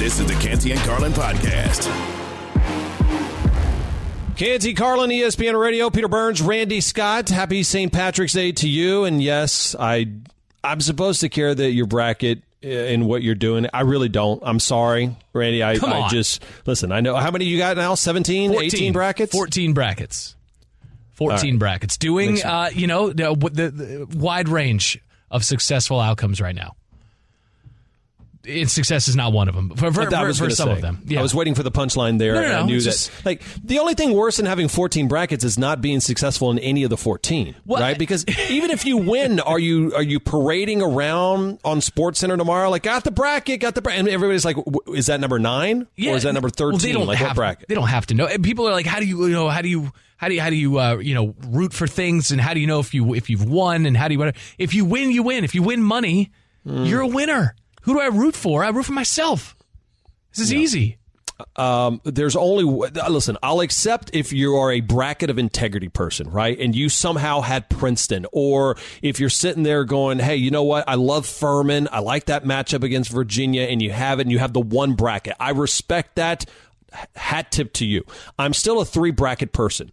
This is the Canty and Carlin podcast. Canty Carlin, ESPN Radio, Peter Burns, Randy Scott. Happy St. Patrick's Day to you. And yes, I I'm supposed to care that your bracket and what you're doing. I really don't. I'm sorry, Randy. I, Come I just listen. I know how many you got now. 17, 18 brackets. 14 brackets. 14 right. brackets. Doing, uh, you know, the, the, the wide range of successful outcomes right now. And success is not one of them. For, for, that for- was for some say. of them. Yeah. I was waiting for the punchline there. No, no, and I knew it's that. like the only thing worse than having 14 brackets is not being successful in any of the 14, Well, right? Because even if you win, are you are you parading around on Sports Center tomorrow? Like, got the bracket, got the bracket, and everybody's like, w- is that number nine yeah, or is that number 13? Well, they don't like have, what bracket? They don't have to know. And People are like, how do you, you know, how do you, how do you, how do you, uh, you know, root for things, and how do you know if you if you've won, and how do you, if you win, you win. If you win money, Hmm. you're a winner. Who do I root for? I root for myself. This is easy. um, there's only listen. I'll accept if you are a bracket of integrity person, right? And you somehow had Princeton, or if you're sitting there going, "Hey, you know what? I love Furman. I like that matchup against Virginia," and you have it, and you have the one bracket. I respect that. Hat tip to you. I'm still a three bracket person.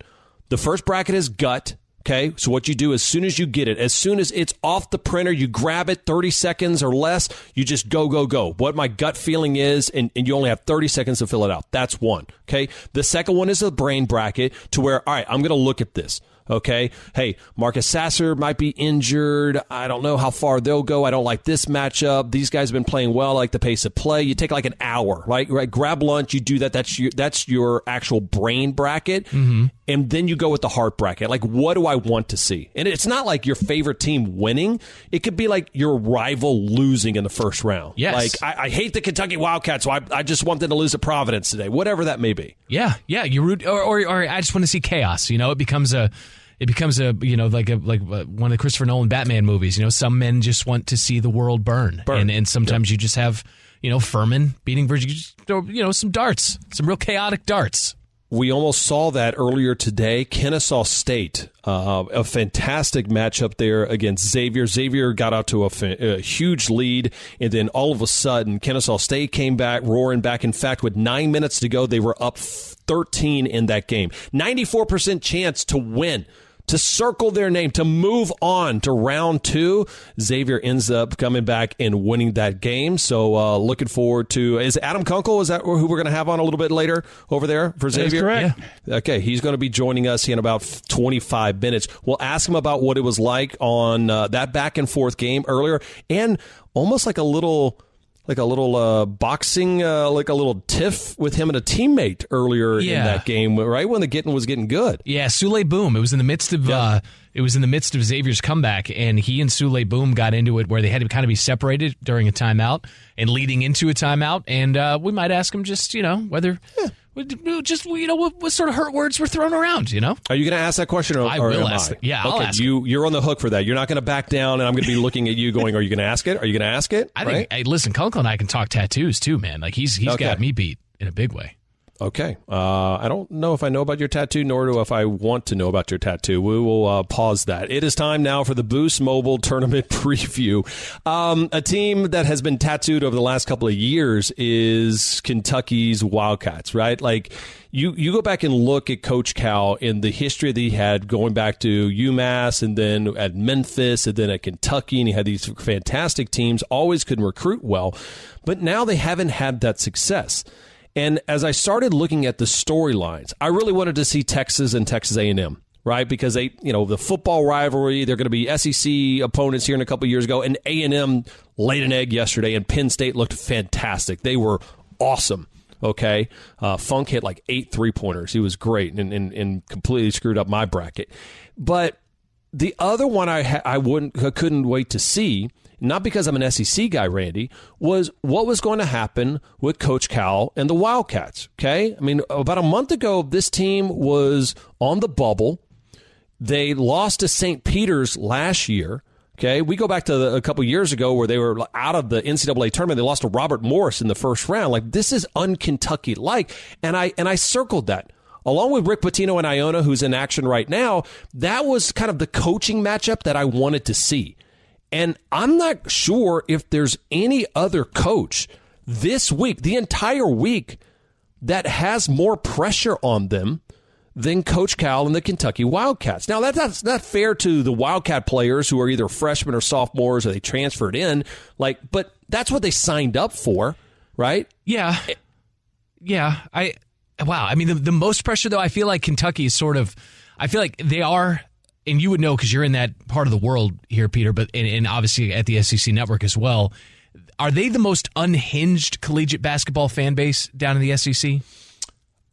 The first bracket is gut. Okay, so what you do as soon as you get it, as soon as it's off the printer, you grab it 30 seconds or less, you just go, go, go. What my gut feeling is, and, and you only have 30 seconds to fill it out. That's one. Okay, the second one is a brain bracket to where, all right, I'm going to look at this. Okay. Hey, Marcus Sasser might be injured. I don't know how far they'll go. I don't like this matchup. These guys have been playing well. I like the pace of play. You take like an hour, right? Right. Grab lunch. You do that. That's your that's your actual brain bracket, mm-hmm. And then you go with the heart bracket. Like, what do I want to see? And it's not like your favorite team winning. It could be like your rival losing in the first round. Yes. Like I, I hate the Kentucky Wildcats, so I, I just want them to lose at Providence today. Whatever that may be. Yeah, yeah. You root, or, or, or I just want to see chaos. You know, it becomes a, it becomes a, you know, like a like one of the Christopher Nolan Batman movies. You know, some men just want to see the world burn, Burn. and and sometimes you just have, you know, Furman beating Virginia. You, just throw, you know, some darts, some real chaotic darts. We almost saw that earlier today. Kennesaw State, uh, a fantastic matchup there against Xavier. Xavier got out to a, a huge lead, and then all of a sudden, Kennesaw State came back, roaring back. In fact, with nine minutes to go, they were up 13 in that game. 94% chance to win. To circle their name, to move on to round two, Xavier ends up coming back and winning that game. So, uh, looking forward to is Adam Kunkel? Is that who we're going to have on a little bit later over there for Xavier? correct. Okay, he's going to be joining us in about 25 minutes. We'll ask him about what it was like on uh, that back and forth game earlier, and almost like a little, like a little uh, boxing, uh, like a little tiff with him and a teammate earlier in that game, right when the getting was getting good. Yeah, Souley Boum. It was in the midst of uh, it was in the midst of Xavier's comeback, and he and Souley Boum got into it where they had to kind of be separated during a timeout and leading into a timeout. And uh, we might ask him just you know whether just you know what, what sort of hurt words were thrown around. You know, Are you going to ask that question? Or, I or will am ask I? Yeah, I'll ask you you're on the hook for that. You're not going to back down, and I'm going to be looking at you, going, "Are you going to ask it? Are you going to ask it?" I right? think. Hey, listen, Kunkel and I can talk tattoos too, man. Like he's he's Okay. got me beat in a big way. Okay. Uh, I don't know if I know about your tattoo, nor do if I want to know about your tattoo. We will uh, pause that. It is time now for the Boost Mobile Tournament preview. Um, a team that has been tattooed over the last couple of years is Kentucky's Wildcats, right? Like you, you go back and look at Coach Cal and the history that he had going back to UMass and then at Memphis and then at Kentucky, and he had these fantastic teams. Always could recruit well, but now they haven't had that success. And as I started looking at the storylines, I really wanted to see Texas and Texas A&M, right? Because they, you know, the football rivalry, they're going to be SEC opponents here in a couple years ago, and A&M laid an egg yesterday, and Penn State looked fantastic. They were awesome. Okay, uh, Funk hit like eight three pointers. He was great and, and and completely screwed up my bracket. But the other one I ha- I wouldn't I couldn't wait to see not because I'm an SEC guy, Randy, was what was going to happen with Coach Cal and the Wildcats. Okay. I mean, about a month ago, this team was on the bubble. They lost to St. Peter's last year. Okay, we go back to the, a couple years ago where they were out of the NCAA tournament. They lost to Robert Morris in the first round. Like this is un-Kentucky like, and I and I circled that along with Rick Pitino and Iona, who's in action right now. That was kind of the coaching matchup that I wanted to see, and I'm not sure if there's any other coach this week, the entire week, that has more pressure on them than Coach Cal and the Kentucky Wildcats. Now, that's not fair to the Wildcat players who are either freshmen or sophomores or they transferred in. Like, but that's what they signed up for, right? Yeah. Yeah. I, wow. I mean, the, the most pressure, though, I feel like Kentucky is sort of, I feel like they are, and you would know because you're in that part of the world here, Peter, but, and, and obviously at the SEC network as well. Are they the most unhinged collegiate basketball fan base down in the SEC?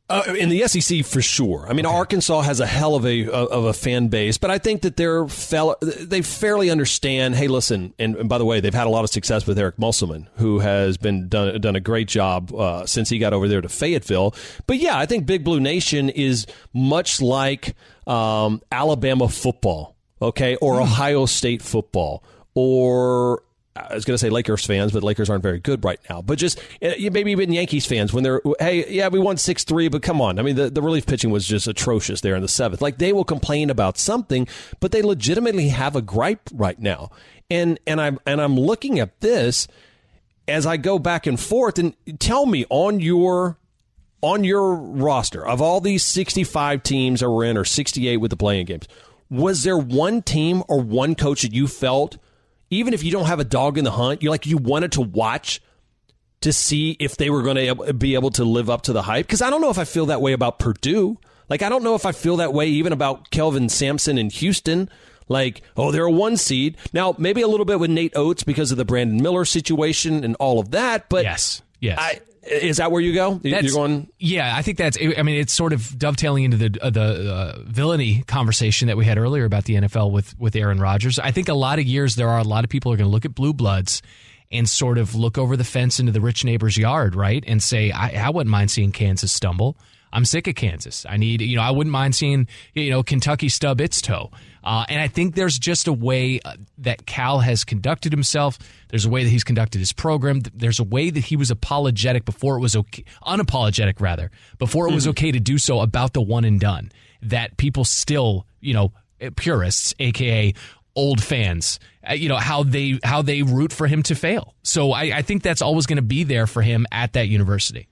Uh, in the SEC, for sure. I mean, okay. Arkansas has a hell of a of a fan base, but I think that they're fel- they fairly understand. Hey, listen, and, and, by the way, they've had a lot of success with Eric Musselman, who has been done done a great job uh, since he got over there to Fayetteville. But yeah, I think Big Blue Nation is much like um, Alabama football, okay, or mm. Ohio State football, or I was going to say Lakers fans, but Lakers aren't very good right now. But just eh, maybe even Yankees fans when they're, hey, yeah, we won 6 3, but come on. I mean, the, the relief pitching was just atrocious there in the seventh. Like they will complain about something, but they legitimately have a gripe right now. And, and I'm, and I'm looking at this as I go back and forth and tell me on your, on your roster of all these 65 teams that were in or 68 with the playing games, was there one team or one coach that you felt even if you don't have a dog in the hunt, you're like you wanted to watch to see if they were going to be able to live up to the hype. Because I don't know if I feel that way about Purdue. Like I don't know if I feel that way even about Kelvin Sampson in Houston. Like, oh, they're a one seed. Now, maybe a little bit with Nate Oats because of the Brandon Miller situation and all of that. But yes, yes. I, is that where you go? That's, You're going? Yeah, I think that's. I mean, it's sort of dovetailing into the uh, the uh, villainy conversation that we had earlier about the NFL with with Aaron Rodgers. I think a lot of years there are a lot of people are going to look at blue bloods and sort of look over the fence into the rich neighbor's yard, right, and say, I, I wouldn't mind seeing Kansas stumble. I'm sick of Kansas. I need, you know, I wouldn't mind seeing, you know, Kentucky stub its toe. Uh, and I think there's just a way uh, that Cal has conducted himself. There's a way that he's conducted his program. There's a way that he was apologetic before it was okay, unapologetic rather, before it was mm-hmm. okay to do so about the one and done. That people still, you know, purists, aka old fans, uh, you know how they how they root for him to fail. So I, I think that's always going to be there for him at that university.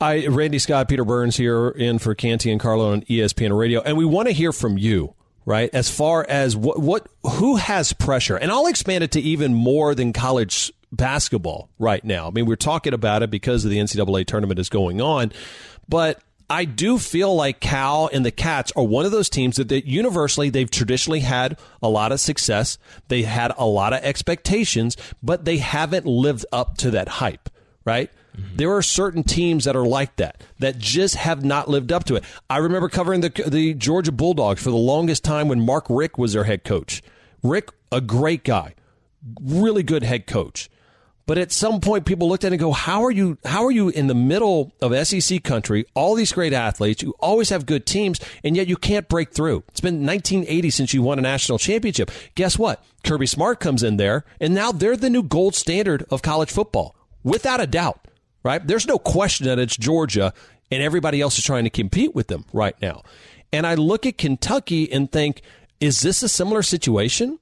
I Randy Scott, Peter Burns here in for Canty and Carlin on ESPN Radio, and we want to hear from you right? As far as what, what, who has pressure, and I'll expand it to even more than college basketball right now. I mean, we're talking about it because of the NCAA tournament is going on, but I do feel like Cal and the Cats are one of those teams that, that universally they've traditionally had a lot of success. They had a lot of expectations, but they haven't lived up to that hype, right? Mm-hmm. There are certain teams that are like that that just have not lived up to it. I remember covering the the Georgia Bulldogs for the longest time when Mark Richt was their head coach. Richt, a great guy, really good head coach. But at some point, people looked at it and go, "How are you? How are you in the middle of SEC country? All these great athletes, you always have good teams, and yet you can't break through. It's been 1980 since you won a national championship. Guess what? Kirby Smart comes in there, and now they're the new gold standard of college football, without a doubt right? There's no question that it's Georgia and everybody else is trying to compete with them right now. And I look at Kentucky and think, is this a similar situation?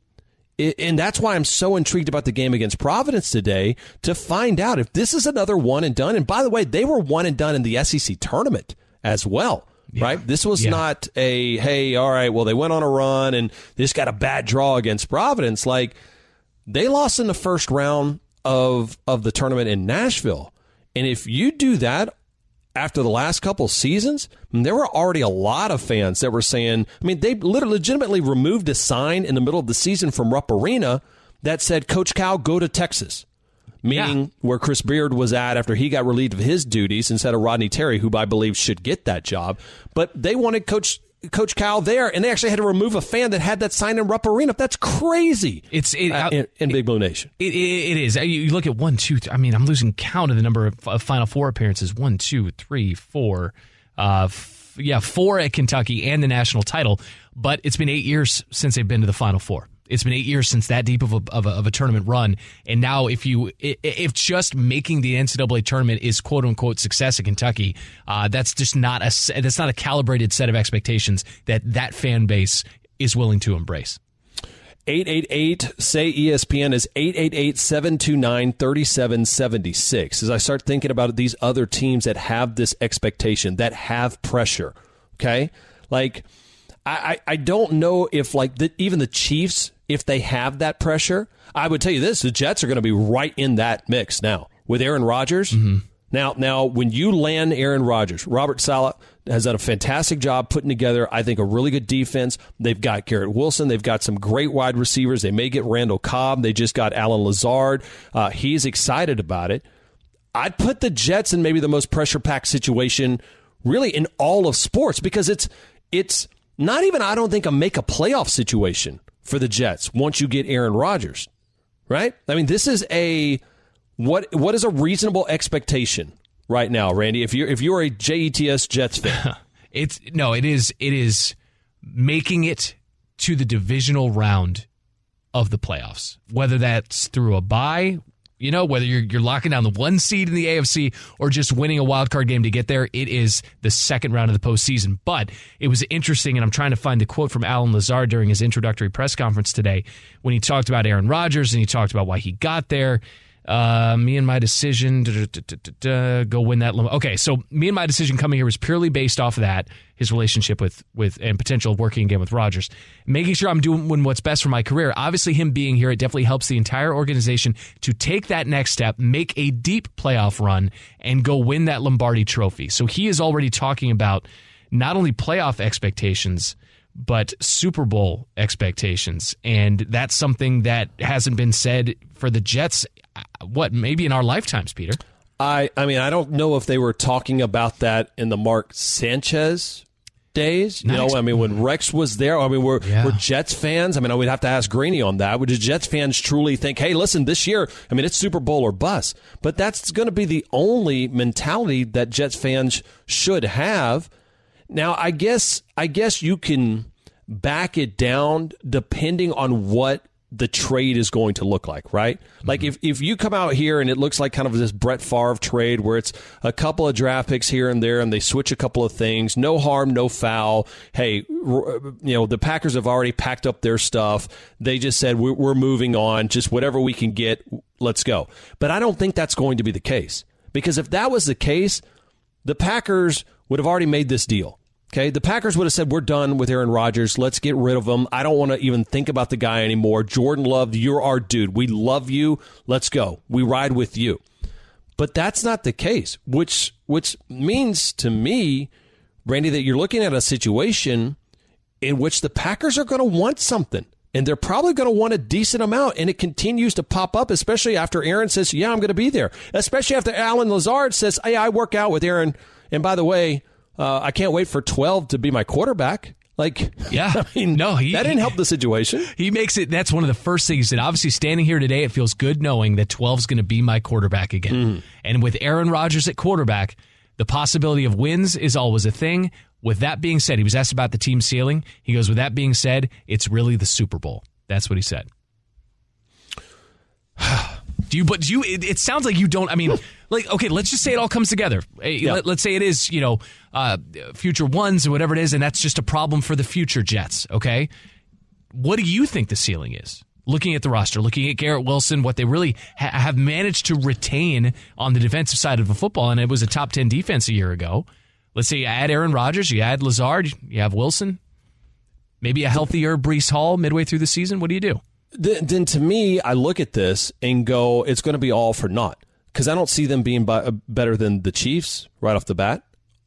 And that's why I'm so intrigued about the game against Providence today to find out if this is another one and done. And by the way, they were one and done in the SEC tournament as well. Yeah. Right? This was yeah. not a, hey, all right, well, they went on a run and they just got a bad draw against Providence. Like, they lost in the first round of of the tournament in Nashville. And if you do that after the last couple seasons, there were already a lot of fans that were saying, I mean, they literally legitimately removed a sign in the middle of the season from Rupp Arena that said, Coach Cal, go to Texas. Meaning yeah. where Chris Beard was at after he got relieved of his duties instead of Rodney Terry, who I believe should get that job. But they wanted Coach Coach Cal there, and they actually had to remove a fan that had that sign in Rupp Arena. That's crazy. It's it, uh, in, in, Big Blue Nation. It, it, it is. You look at one, two. I mean, I'm losing count of the number of, of Final Four appearances. One, two, three, four. Uh, f- yeah, four at Kentucky and the national title. But it's been eight years since they've been to the Final Four. It's been eight years since that deep of a, of a, of a tournament run, and now if you if just making the NCAA tournament is quote unquote success at Kentucky, uh, that's just not a that's not a calibrated set of expectations that that fan base is willing to embrace. 888 say ESPN is 888 729 3776. As I start thinking about these other teams that have this expectation, that have pressure, okay? Like, I, I don't know if, like, the, even the Chiefs, if they have that pressure. I would tell you this the Jets are going to be right in that mix now with Aaron Rodgers. Mm-hmm. Now, now, when you land Aaron Rodgers, Robert Saleh has done a fantastic job putting together, I think, a really good defense. They've got Garrett Wilson. They've got some great wide receivers. They may get Randall Cobb. They just got Allen Lazard. Uh, he's excited about it. I'd put the Jets in maybe the most pressure packed situation, really, in all of sports because it's it's not even I don't think a make a playoff situation for the Jets once you get Aaron Rodgers, right? I mean, this is a what what is a reasonable expectation right now, Randy? If you're if you're a JETS Jets fan, it's no, it is it is making it to the divisional round of the playoffs, whether that's through a bye, you know, whether you're, you're locking down the one seed in the AFC or just winning a wild card game to get there, it is the second round of the postseason. But it was interesting, and I'm trying to find the quote from Allen Lazard during his introductory press conference today when he talked about Aaron Rodgers and he talked about why he got there. Uh, me and my decision to go win that. Okay, so me and my decision coming here was purely based off of that, his relationship with with and potential working again with Rodgers, making sure I'm doing what's best for my career. Obviously, him being here, it definitely helps the entire organization to take that next step, make a deep playoff run, and go win that Lombardi Trophy. So he is already talking about not only playoff expectations but Super Bowl expectations. And that's something that hasn't been said for the Jets, what, maybe in our lifetimes, Peter? I, I mean, I don't know if they were talking about that in the Mark Sanchez days. You know, I mean, when mm. Rex was there, I mean, we're, yeah. we're Jets fans. I mean, I would have to ask Greeny on that. Would the Jets fans truly think, hey, listen, this year, I mean, it's Super Bowl or bust? But that's going to be the only mentality that Jets fans should have. Now, I guess I guess you can back it down depending on what the trade is going to look like, right? Mm-hmm. Like if, if you come out here and it looks like kind of this Brett Favre trade where it's a couple of draft picks here and there and they switch a couple of things, no harm, no foul. Hey, you know, the Packers have already packed up their stuff. They just said, we're, we're moving on, just whatever we can get, let's go. But I don't think that's going to be the case because if that was the case, the Packers would have already made this deal. Okay, the Packers would have said, We're done with Aaron Rodgers. Let's get rid of him. I don't want to even think about the guy anymore. Jordan Love, you're our dude. We love you. Let's go. We ride with you. But that's not the case, which which means to me, Randy, that you're looking at a situation in which the Packers are going to want something. And they're probably going to want a decent amount. And it continues to pop up, especially after Aaron says, Yeah, I'm going to be there. Especially after Allen Lazard says, Hey, I work out with Aaron. And by the way, uh, I can't wait for 12 to be my quarterback. Like, yeah, I mean, no, he, that didn't help the situation. He makes it. That's one of the first things. And obviously, standing here today, it feels good knowing that 12 is going to be my quarterback again. Mm. And with Aaron Rodgers at quarterback, the possibility of wins is always a thing. With that being said, he was asked about the team ceiling. He goes, with that being said, it's really the Super Bowl. That's what he said. Do you? But do you? It, it, sounds like you don't. I mean, like okay, let's just say it all comes together. Yeah. Let, us say it is you know uh, future ones or whatever it is, and that's just a problem for the future Jets. Okay, what do you think the ceiling is? Looking at the roster, looking at Garrett Wilson, what they really ha- have managed to retain on the defensive side of the football, and it was a top ten defense a year ago. Let's say you add Aaron Rodgers, you add Lazard, you have Wilson, maybe a healthier Breece Hall midway through the season. What do you do? Then, to me, I look at this and go, it's going to be all for naught because I don't see them being by, better than the Chiefs right off the bat.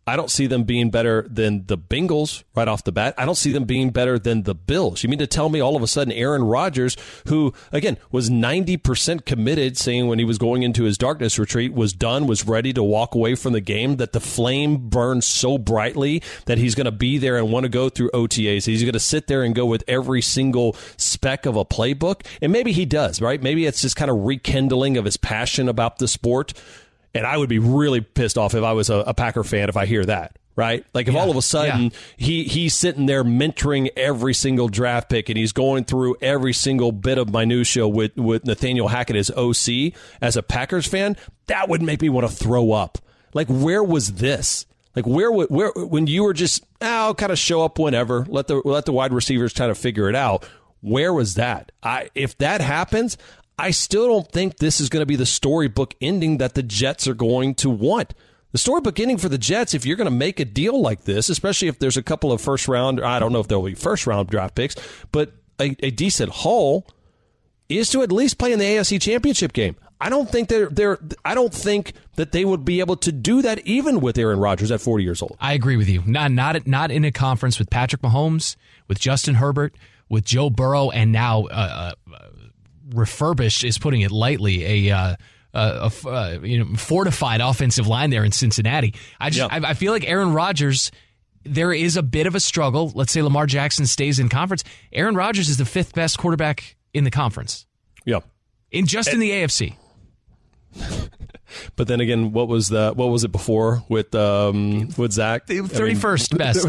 I don't see them being better than the Bengals right off the bat. I don't see them being better than the Bills. You mean to tell me all of a sudden Aaron Rodgers, who again was 90% committed, saying when he was going into his darkness retreat, was done, was ready to walk away from the game, that the flame burns so brightly that he's going to be there and want to go through OTAs. He's going to sit there and go with every single speck of a playbook. And maybe he does, right? Maybe it's just kind of rekindling of his passion about the sport. And I would be really pissed off if I was a, a Packer fan if I hear that right? Like if yeah, all of a sudden yeah. he he's sitting there mentoring every single draft pick and he's going through every single bit of minutia with with Nathaniel Hackett as OC as a Packers fan, that would make me want to throw up. Like where was this? Like where where when you were just oh, I'll kind of show up whenever let the let the wide receivers kind of figure it out. Where was that? I if that happens, I still don't think this is going to be the storybook ending that the Jets are going to want. The storybook ending for the Jets, if you're going to make a deal like this, especially if there's a couple of first round, I don't know if there'll be first round draft picks, but a, a decent haul, is to at least play in the AFC Championship game. I don't think they're they're I don't think that they would be able to do that even with Aaron Rodgers at 40 years old. I agree with you. Not not not in a conference with Patrick Mahomes, with Justin Herbert, with Joe Burrow, and now uh, uh, refurbished is putting it lightly a. Uh, uh, a, uh, you know fortified offensive line there in Cincinnati. I just yep. I, I, feel like Aaron Rodgers. There is a bit of a struggle. Let's say Lamar Jackson stays in conference. Aaron Rodgers is the fifth best quarterback in the conference. Yeah, in just in the AFC. But then again, what was the what was it before with um, with Zach? Thirty first best,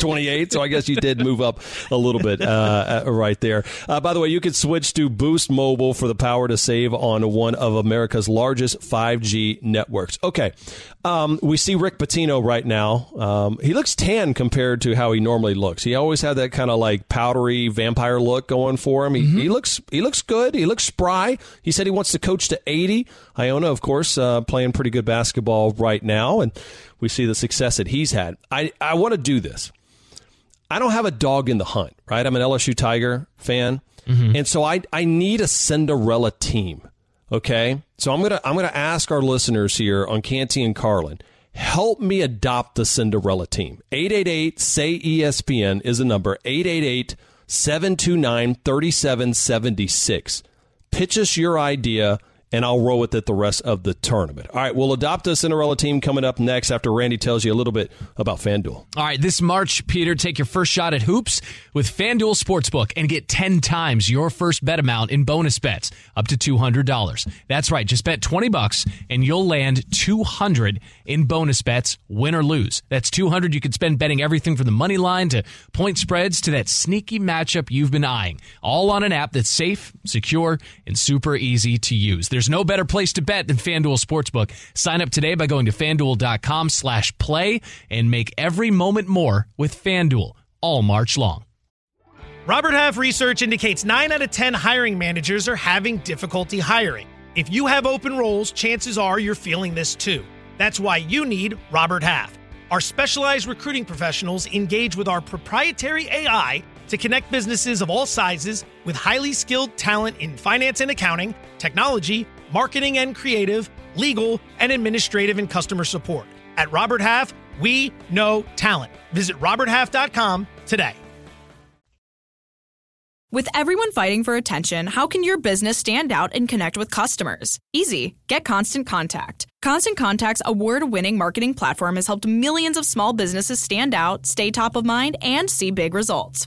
twenty eight. So I guess you did move up a little bit uh, uh, right there. Uh, by the way, you could switch to Boost Mobile for the power to save on one of America's largest five G networks. Okay, um, we see Rick Pitino right now. Um, he looks tan compared to how he normally looks. He always had that kind of like powdery vampire look going for him. He, mm-hmm. he looks he looks good. He looks spry. He said he wants to coach to eighty. Iona, of course, uh, playing pretty good basketball right now, and we see the success that he's had. I, I want to do this. I don't have a dog in the hunt, right? I'm an LSU Tiger fan, mm-hmm. and so I I need a Cinderella team. Okay, so I'm gonna I'm gonna ask our listeners here on Canty and Carlin help me adopt the Cinderella team. 888 say ESPN is a number 888 729 3776. Pitch us your idea and I'll roll with it the rest of the tournament. All right, we'll adopt a Cinderella team coming up next after Randy tells you a little bit about FanDuel. All right, this March, Peter, take your first shot at hoops with FanDuel Sportsbook and get 10 times your first bet amount in bonus bets up to $200. That's right, just bet 20 bucks and you'll land 200 in bonus bets, win or lose. That's 200 you could spend betting everything from the money line to point spreads to that sneaky matchup you've been eyeing. All on an app that's safe, secure, and super easy to use. There's no better place to bet than FanDuel Sportsbook. Sign up today by going to fanduel.com slash play and make every moment more with FanDuel all March long. Robert Half research indicates 9 out of 10 hiring managers are having difficulty hiring. If you have open roles, chances are you're feeling this too. That's why you need Robert Half. Our specialized recruiting professionals engage with our proprietary AI to connect businesses of all sizes with highly skilled talent in finance and accounting, technology, marketing and creative, legal, and administrative and customer support. At Robert Half, we know talent. Visit RobertHalf.com today. With everyone fighting for attention, how can your business stand out and connect with customers? Easy. Get Constant Contact. Constant Contact's award winning marketing platform has helped millions of small businesses stand out, stay top of mind, and see big results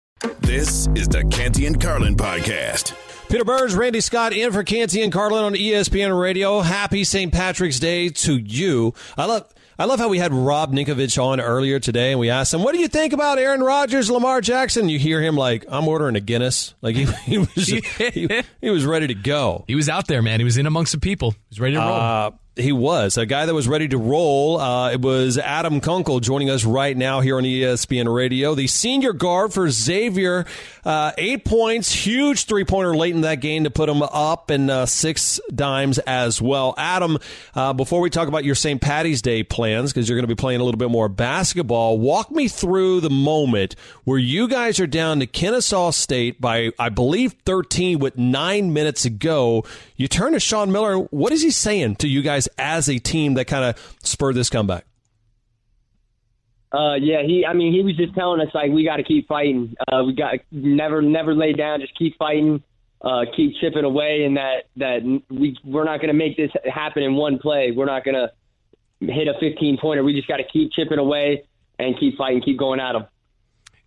This is the Canty and Carlin podcast. Peter Burns, Randy Scott in for Canty and Carlin on ESPN Radio. Happy St. Patrick's Day to you. I love I love how we had Rob Ninkovich on earlier today, and we asked him, "What do you think about Aaron Rodgers, Lamar Jackson?" You hear him like, "I'm ordering a Guinness." Like he, he was he, he, was ready to go. He was out there, man. He was in amongst the people. He was ready to roll. Uh, he was a guy that was ready to roll. Uh, it was Adam Kunkel joining us right now here on ESPN Radio. The senior guard for Xavier, uh, eight points, huge three pointer late in that game to put him up, and uh, six dimes as well. Adam, uh, before we talk about your St. Patty's Day plans, because you're going to be playing a little bit more basketball, walk me through the moment where you guys are down to Kennesaw State by, I believe, 13 with nine minutes to go. You turn to Sean Miller. What is he saying to you guys as a team that kind of spurred this comeback? Uh, yeah, he. I mean, he was just telling us like we got to keep fighting. Uh, we got never, never lay down. Just keep fighting. Uh, keep chipping away, and that that we we're not going to make this happen in one play. We're not going to hit a 15 pointer. We just got to keep chipping away and keep fighting, keep going at them.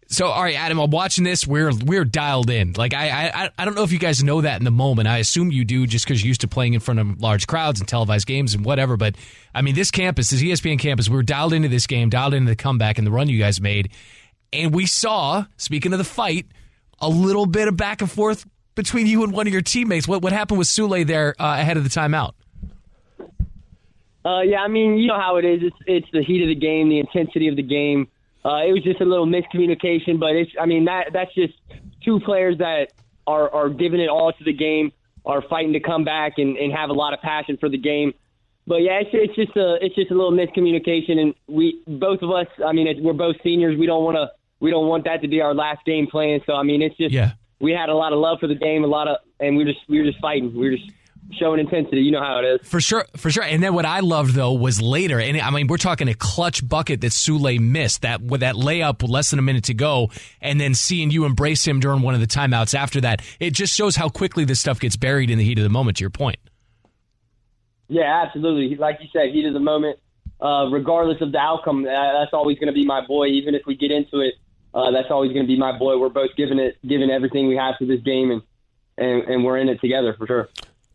So, all right, Adam, I'm watching this. We're we're dialed in. Like, I I I don't know if you guys know that in the moment. I assume you do, just because you're used to playing in front of large crowds and televised games and whatever. But I mean, this campus, this ESPN campus, we were dialed into this game, dialed into the comeback and the run you guys made, and we saw. Speaking of the fight, a little bit of back and forth between you and one of your teammates. What what happened with Souley there uh, ahead of the timeout? Uh, yeah, I mean, you know how it is. It's it's the heat of the game, the intensity of the game. Uh, it was just a little miscommunication, but it's I mean that that's just two players that are are giving it all to the game, are fighting to come back and, and have a lot of passion for the game. But yeah, it's, it's just a it's just a little miscommunication, and we both of us. I mean, we're both seniors. We don't want to we don't want that to be our last game playing. So I mean, it's just yeah. we had a lot of love for the game, a lot of, and we were just we were just fighting. We were just showing intensity. You know how it is. For sure, for sure. And then what I loved though was later, and I mean we're talking a clutch bucket that Souley missed that with that layup with less than a minute to go, and then seeing you embrace him during one of the timeouts after that, it just shows how quickly this stuff gets buried in the heat of the moment. To your point. Yeah, absolutely. Like you said, heat of the moment. Uh, regardless of the outcome, uh, that's always going to be my boy. Even if we get into it, uh, that's always going to be my boy. We're both giving it, giving everything we have to this game, and and, and we're in it together for sure.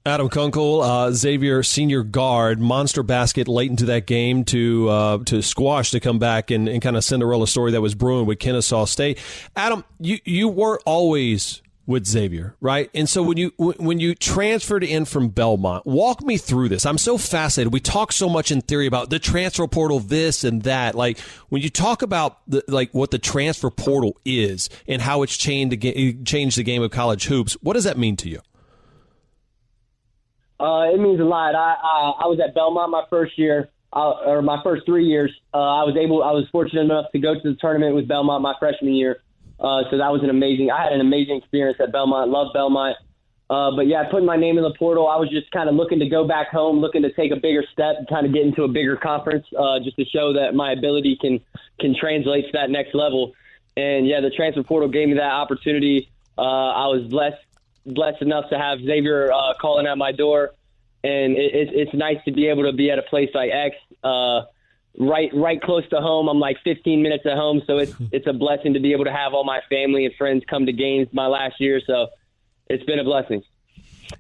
Adam Kunkel, uh, Xavier senior guard, monster basket late into that game to uh, to squash to come back and, and kind of Cinderella story that was brewing with Kennesaw State. Adam, you you weren't always with Xavier, right? And so when you when you transferred in from Belmont, walk me through this. I'm so fascinated. We talk so much in theory about the transfer portal, this and that. Like when you talk about the, like what the transfer portal is and how it's changed the, changed the game of college hoops, what does that mean to you? Uh, it means a lot. I, I I was at Belmont my first year, uh, or my first three years. Uh, I was able, I was fortunate enough to go to the tournament with Belmont my freshman year. Uh, so that was an amazing. I had an amazing experience at Belmont. Loved Belmont. Uh, but yeah, putting my name in the portal, I was just kind of looking to go back home, looking to take a bigger step, kind of get into a bigger conference, uh, just to show that my ability can can translate to that next level. And yeah, the transfer portal gave me that opportunity. Uh, I was blessed blessed enough to have Xavier uh, calling at my door, and it, it, it's nice to be able to be at a place like X, uh, right right close to home. I'm like 15 minutes at home, so it's it's a blessing to be able to have all my family and friends come to games my last year. So it's been a blessing.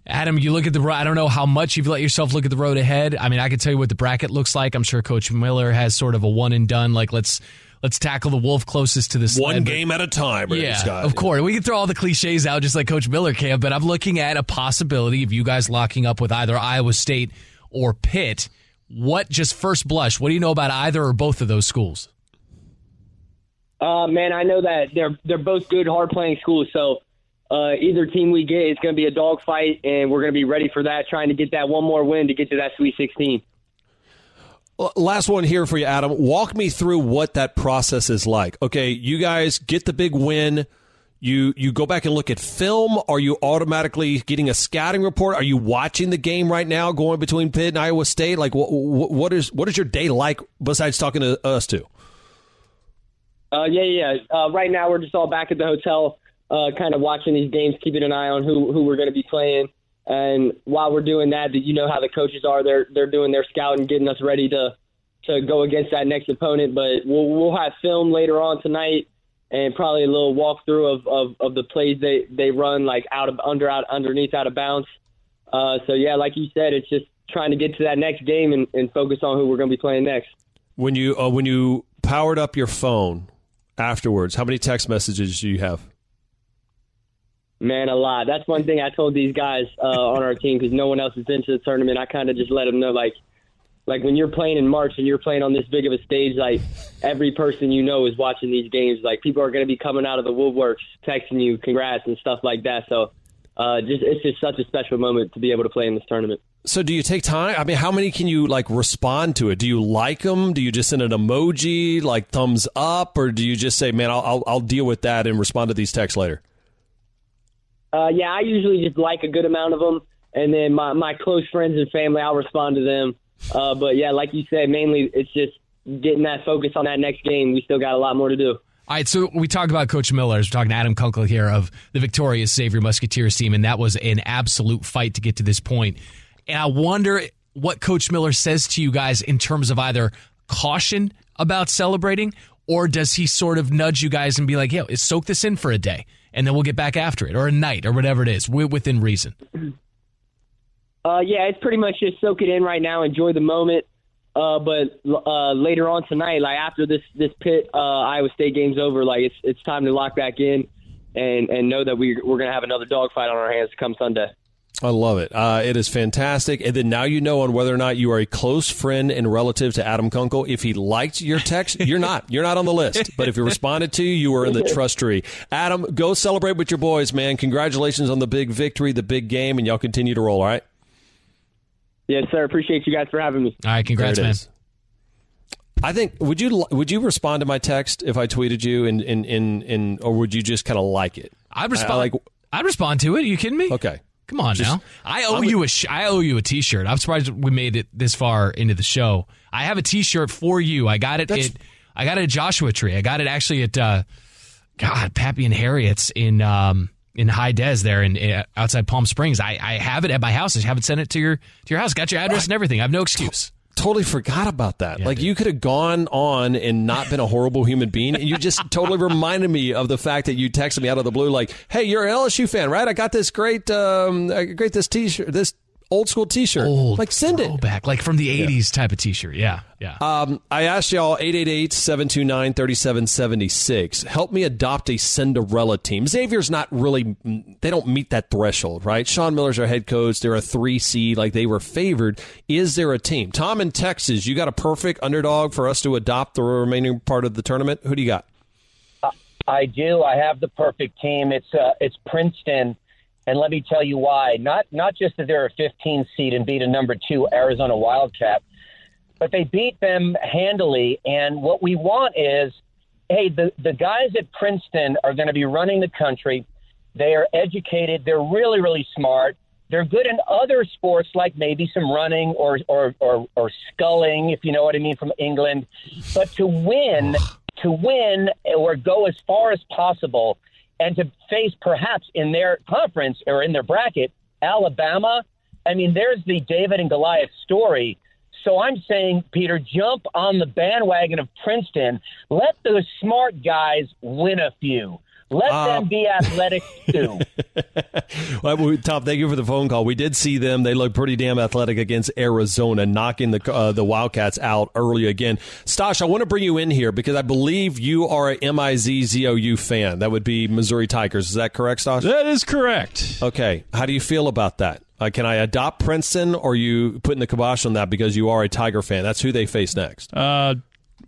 Adam, you look at the. I don't know how much you've let yourself look at the road ahead. I mean, I can tell you what the bracket looks like. I'm sure Coach Miller has sort of a one and done. Like let's let's tackle the wolf closest to the sled. One game at a time, yeah, Scott. of course. We can throw all the cliches out just like Coach Miller can, but I'm looking at a possibility of you guys locking up with either Iowa State or Pitt. What just first blush? What do you know about either or both of those schools? Uh, man, I know that they're they're both good, hard playing schools. So uh, either team we get, it's going to be a dogfight, and we're going to be ready for that, trying to get that one more win to get to that Sweet 16. Last one here for you, Adam. Walk me through what that process is like. Okay, you guys get the big win. You you go back and look at film. Are you automatically getting a scouting report? Are you watching the game right now, going between Pitt and Iowa State? Like, what, what is what is your day like besides talking to us two? Uh, yeah, yeah. Uh, right now, we're just all back at the hotel, uh, kind of watching these games, keeping an eye on who who we're going to be playing. And while we're doing that, you know how the coaches are. They're they're doing their scouting, getting us ready to to go against that next opponent. But we'll we'll have film later on tonight, and probably a little walkthrough of, of, of the plays they, they run like out of under out underneath out of bounds. Uh, so yeah, like you said, it's just trying to get to that next game and, and focus on who we're going to be playing next. When you uh, when you powered up your phone afterwards, how many text messages do you have? Man, a lot. That's one thing I told these guys uh, on our team because no one else has been to the tournament. I kind of just let them know, like, like when you're playing in March and you're playing on this big of a stage, like every person you know is watching these games. Like people are going to be coming out of the woodworks, texting you, congrats and stuff like that. So, uh, just it's just such a special moment to be able to play in this tournament. So do you take time? I mean, how many can you like respond to it? Do you like them? Do you just send an emoji, like thumbs up, or do you just say, "Man, I'll I'll, I'll deal with that and respond to these texts later"? Uh, yeah, I usually just like a good amount of them, and then my my close friends and family, I'll respond to them. Uh, but yeah, like you said, mainly it's just getting that focus on that next game. We still got a lot more to do. All right, so we talked about Coach Miller. We're talking to Adam Kunkel here of the victorious Xavier Musketeers team, and that was an absolute fight to get to this point. And I wonder what Coach Miller says to you guys in terms of either caution about celebrating, or does he sort of nudge you guys and be like, "Yo, soak this in for a day, and then we'll get back after it, or a night, or whatever it is, within reason." Uh, yeah, it's pretty much just soak it in right now, enjoy the moment. Uh, but uh, later on tonight, like after this this Pitt uh, Iowa State game's over, like it's it's time to lock back in and and know that we we're gonna have another dogfight on our hands come Sunday. I love it. Uh, it is fantastic. And then now you know on whether or not you are a close friend and relative to Adam Kunkel. If he liked your text, you're not. You're not on the list. But if he responded to you, you are in the trust tree. Adam, go celebrate with your boys, man. Congratulations on the big victory, the big game, and y'all continue to roll, all right? Yes, sir. Appreciate you guys for having me. All right, congrats, man. Is. I think would you would you respond to my text if I tweeted you in in in, in or would you just kind of like it? I'd respond. I, I like. I'd respond to it. Are you kidding me? Okay. Come on just, now. I owe I'm, you a sh- I owe you a t-shirt. I'm surprised we made it this far into the show. I have a t-shirt for you. I got it at I got it at Joshua Tree. I got it actually at uh, God, Pappy and Harriet's in um, in High Des there in, in, outside Palm Springs. I, I have it at my house. I haven't sent it to your to your house. Got your address and everything. I have no excuse. Totally forgot about that. Yeah, like dude. you could have gone on and not been a horrible human being, and you just totally reminded me of the fact that you texted me out of the blue, like, "Hey, you're an LSU fan, right? I got this great, um, great this T-shirt, this old school T-shirt. Old like send it back, like from the '80s type of T-shirt. Yeah, yeah. Um, I asked y'all 888-729-3776. Help me adopt a Cinderella team. Xavier's not really; they don't meet that threshold, right? Sean Miller's our head coach. They're a three seed, like they were favored. Is there a team? Tom in Texas, you got a perfect underdog for us to adopt the remaining part of the tournament. Who do you got? I do. I have the perfect team. It's uh, it's Princeton. And let me tell you why. Not not just that they're a 15 seed and beat a number two Arizona Wildcat, but they beat them handily. And what we want is, hey, the the guys at Princeton are going to be running the country. They are educated. They're really really smart. They're good in other sports like maybe some running or or or, or sculling, if you know what I mean, from England. But to win, to win or go as far as possible and to face perhaps in their conference or in their bracket Alabama. I mean, there's the David and Goliath story. So I'm saying, Peter, jump on the bandwagon of Princeton. Let those smart guys win a few. Let uh, them be athletic too. well, Tom, thank you for the phone call. We did see them; they look pretty damn athletic against Arizona, knocking the uh, the Wildcats out early again. Stosh, I want to bring you in here because I believe you are a M-I-Z-Z-O-U fan. That would be Missouri Tigers. Is that correct, Stosh? That is correct. Okay, how do you feel about that? Uh, can I adopt Princeton, or you putting the kibosh on that because you are a Tiger fan? That's who they face next. Uh,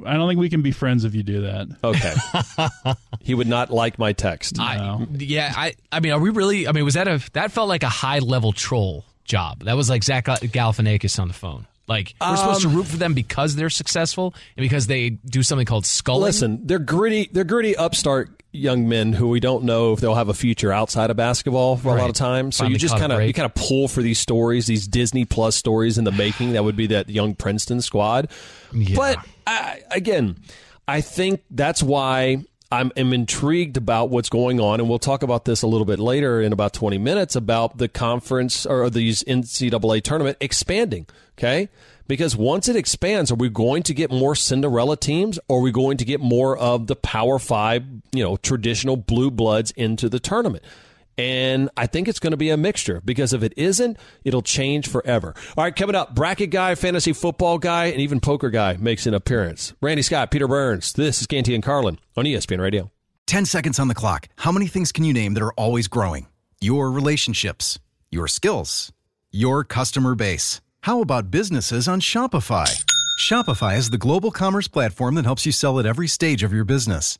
I don't think we can be friends if you do that. Okay. he would not like my text. I, no. Yeah, I I mean, are we really I mean, was that a that felt like a high level troll job. That was like Zach Galifianakis on the phone. Like we're um, supposed to root for them because they're successful and because they do something called sculling. Listen, they're gritty. They're gritty upstart young men who we don't know if they'll have a future outside of basketball for right. a lot of times. So Finally you just kind of you kind of pull for these stories, these Disney Plus stories in the making. That would be that young Princeton squad. Yeah. But I, again, I think that's why I'm, am intrigued about what's going on, and we'll talk about this a little bit later in about 20 minutes about the conference or these NCAA tournament expanding. Okay, Because once it expands, are we going to get more Cinderella teams or are we going to get more of the Power Five, you know, traditional blue bloods into the tournament? And I think it's going to be a mixture because if it isn't, it'll change forever. All right, coming up, bracket guy, fantasy football guy, and even poker guy makes an appearance. Randy Scott, Peter Burns. This is Canty and Carlin on ESPN Radio. 10 seconds on the clock. How many things can you name that are always growing? Your relationships, your skills, your customer base. How about businesses on Shopify? Shopify is the global commerce platform that helps you sell at every stage of your business.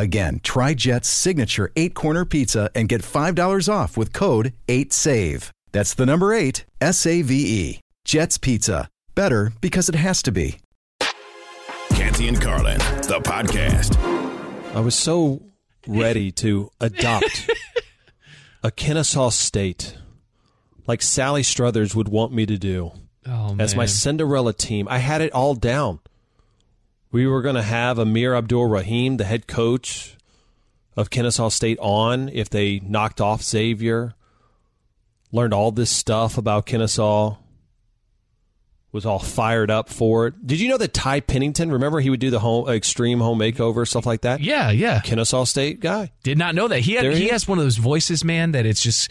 Again, try Jet's signature eight corner pizza and get $5 off with code 8SAVE. That's the number eight, S A V E. Jet's Pizza. Better because it has to be. Canty and Carlin, the podcast. I was so ready to adopt a Kennesaw State like Sally Struthers would want me to do Oh, as my. Cinderella team. I had it all down. We were going to have Amir Abdul Rahim, the head coach of Kennesaw State, on if they knocked off Xavier. Learned all this stuff about Kennesaw. Was all fired up for it. Did you know that Ty Pennington? Remember he would do the home extreme home makeover stuff like that. Yeah, yeah. Kennesaw State guy. Did not know that. He had he he has one of those voices, man, that it's just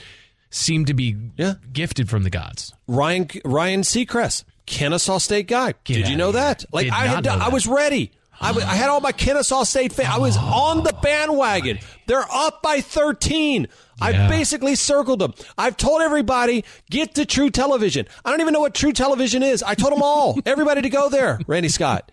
seemed to be Yeah. gifted from the gods. Ryan Ryan Seacrest, Kennesaw State guy. Get Did you know that? Like Did I had, know I was ready. I I had all my Kennesaw State fans. I was oh. on the bandwagon. They're up by 13. I basically circled them. I've told everybody, get to True Television. I don't even know what True Television is. I told them all, everybody to go there. Randy Scott.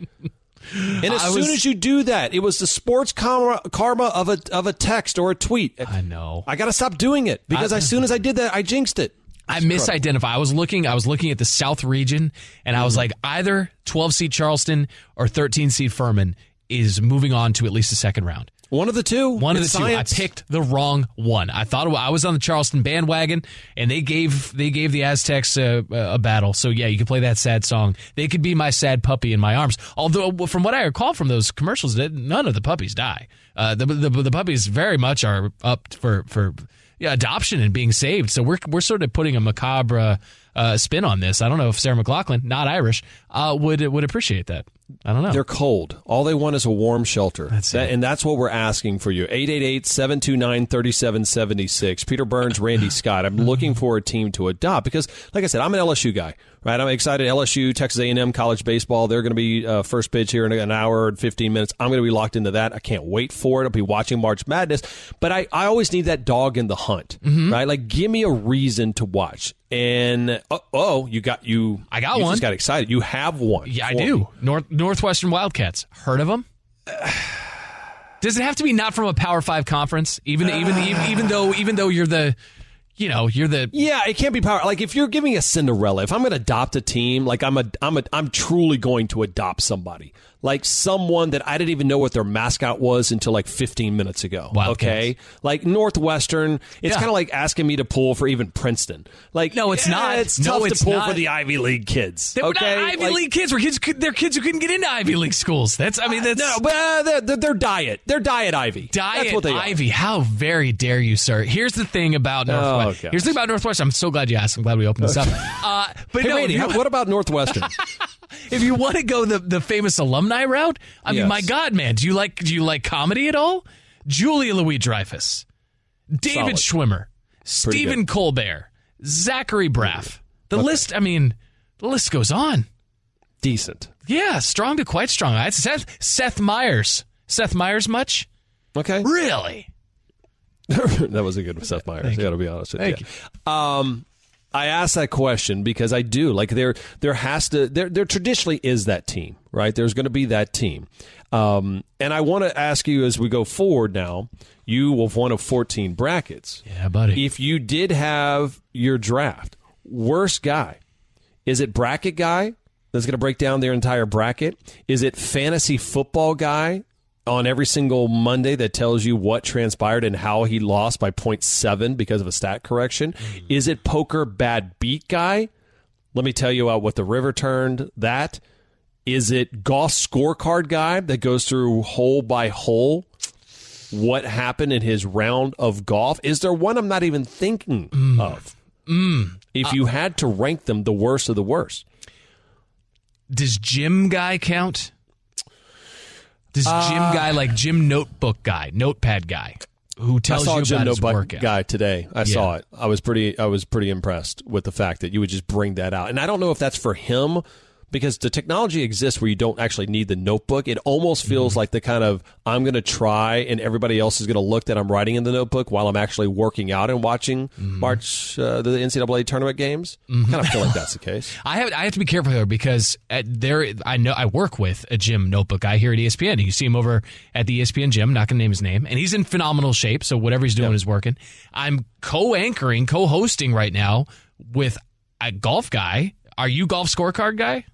And as I soon was- as you do that, it was the sports karma, karma of a of a text or a tweet. I know. I got to stop doing it because I- as soon as I did that, I jinxed it. I misidentify. I was looking. I was looking at the South region, and I Mm-hmm. was like, either 12 seed Charleston or 13 seed Furman is moving on to at least the second round. One of the two. One of the It's two. I picked the wrong one. I thought I was on the Charleston bandwagon, and they gave they gave the Aztecs a, a battle. So yeah, you can play that sad song. They could be my sad puppy in my arms. Although from what I recall from those commercials, that none of the puppies die. Uh, the, the the puppies very much are up for for adoption and being saved. So we're we're sort of putting a macabre uh, spin on this. I don't know if Sarah McLachlan, not Irish, uh, would would appreciate that. I don't know. They're cold. All they want is a warm shelter. That's That- it. And that's what we're asking for you. 888-729-3776. Peter Burns, Randy Scott. I'm looking for a team to adopt because, like I said, I'm an LSU guy, right? I'm excited. LSU, Texas A&M, college baseball. They're going to be uh, first pitch here in an hour and 15 minutes. I'm going to be locked into that. I can't wait for it. I'll be watching March Madness. But I, I always need that dog in the hunt, Mm-hmm. right? Like, give me a reason to watch. And, oh, oh you got, you. I got you one. just got excited. You have one. Yeah, I do. me. North Northwestern Wildcats. Heard of them? Does it have to be not from a Power Five conference? Even even uh. even, even though even though you're the, you know, you're the Yeah, it can't be power. Like if you're giving a Cinderella, if I'm going to adopt a team, like I'm a, I'm a, I'm truly going to adopt somebody, like someone that I didn't even know what their mascot was until like 15 minutes ago. Wildcats. Okay, like Northwestern, it's Yeah. kind of like asking me to pull for even Princeton. Like No, it's yeah, not. It's No, tough it's to pull not. for the Ivy League kids. they okay, Ivy Like- League kids. Were kids? They're kids who couldn't get into Ivy League schools. That's I mean that's No, but uh, they're, they're, they're diet. They're diet Ivy. Diet they are. Ivy. How very dare you, sir? Here's the thing about Northwest. gosh. Here's the thing about Northwestern. I'm so glad you asked. I'm glad we opened this up. Uh, but Hey, no, Randy, you- what about Northwestern? if you want to go the, the famous alumni route, I mean, my God, man, do you like do you like comedy at all? Julia Louis Dreyfus, David Schwimmer, Stephen good. Colbert, Zachary Braff. The list, I mean, the list goes on. Decent. Yeah, strong to quite strong. I Seth Seth Meyers. Seth Meyers much? Okay. Really? that was a good Seth Meyers. I got to be honest with Thank you. Um, I ask that question because I do like there. There has to there. There traditionally is that team, right? There's going to be that team, um, and I want to ask you as we go forward. Now, you have one of 14 brackets. Yeah, buddy. If you did have your draft, worst guy, is it bracket guy that's going to break down their entire bracket? Is it fantasy football guy on every single Monday that tells you what transpired and how he lost by 0.7 because of a stat correction? Mm-hmm. Is it poker bad beat guy? Let me tell you uh, what the river turned that. Is it golf scorecard guy that goes through hole by hole what happened in his round of golf? Is there one I'm not even thinking mm. of? Mm. If uh, you had to rank them the worst of the worst. Does gym guy count? Does Uh, gym guy like gym notebook guy, notepad guy, who tells I saw you a gym about his workout? guy today. I saw it. I was pretty. I was pretty impressed with the fact that you would just bring that out. And I don't know if that's for him because the technology exists where you don't actually need the notebook. It almost feels Mm-hmm. like the kind of I'm going to try, and everybody else is going to look that I'm writing in the notebook while I'm actually working out and watching Mm-hmm. March uh, the NCAA tournament games. Kind of feel like that's the case. I have I have to be careful here because at there I know I work with a gym notebook guy here at ESPN. You see him over at the ESPN gym. Not gonna name his name, and he's in phenomenal shape. So whatever he's doing is working. I'm co-anchoring, co-hosting right now with a golf guy. Are you golf scorecard guy?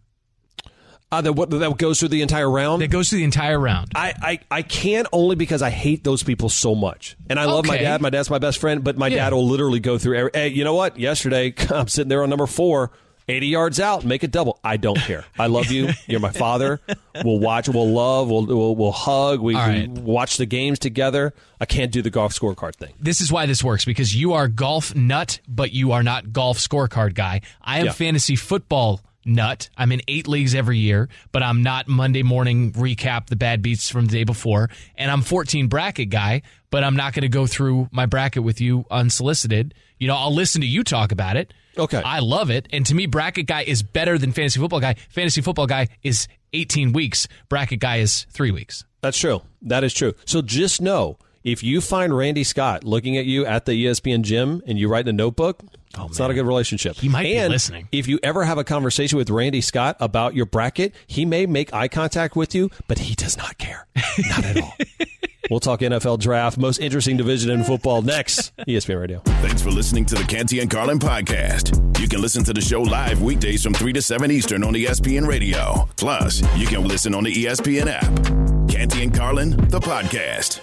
Uh, that what that goes through the entire round. That goes through the entire round. I, I, I can't only because I hate those people so much. And I love my dad. My dad's my best friend, but my Yeah. dad will literally go through every. Hey, you know what? Yesterday, I'm sitting there on number four, 80 yards out, make it double. I don't care. I love you. You're my father. We'll watch, we'll love, we'll, we'll, we'll hug, we, All we watch the games together. I can't do the golf scorecard thing. this is why this works because you are golf nut, but you are not golf scorecard guy. I am Yeah. fantasy football nut. I'm in eight leagues every year, but I'm not Monday morning recap the bad beats from the day before. And I'm 14 bracket guy, but I'm not going to go through my bracket with you unsolicited. You know, I'll listen to you talk about it. Okay. I love it. And to me, bracket guy is better than fantasy football guy. Fantasy football guy is 18 weeks. Bracket guy is three weeks. That's true. That is true. So just know if you find Randy Scott looking at you at the ESPN gym and you write in a notebook, oh, it's not a good relationship. He might be listening. If you ever have a conversation with Randy Scott about your bracket, he may make eye contact with you, but he does not care. Not at all. we'll talk NFL draft, most interesting division in football next. ESPN Radio. Thanks for listening to the Canty and Carlin podcast. You can listen to the show live weekdays from 3 to 7 Eastern on ESPN Radio. Plus, you can listen on the ESPN app. Canty and Carlin, the podcast.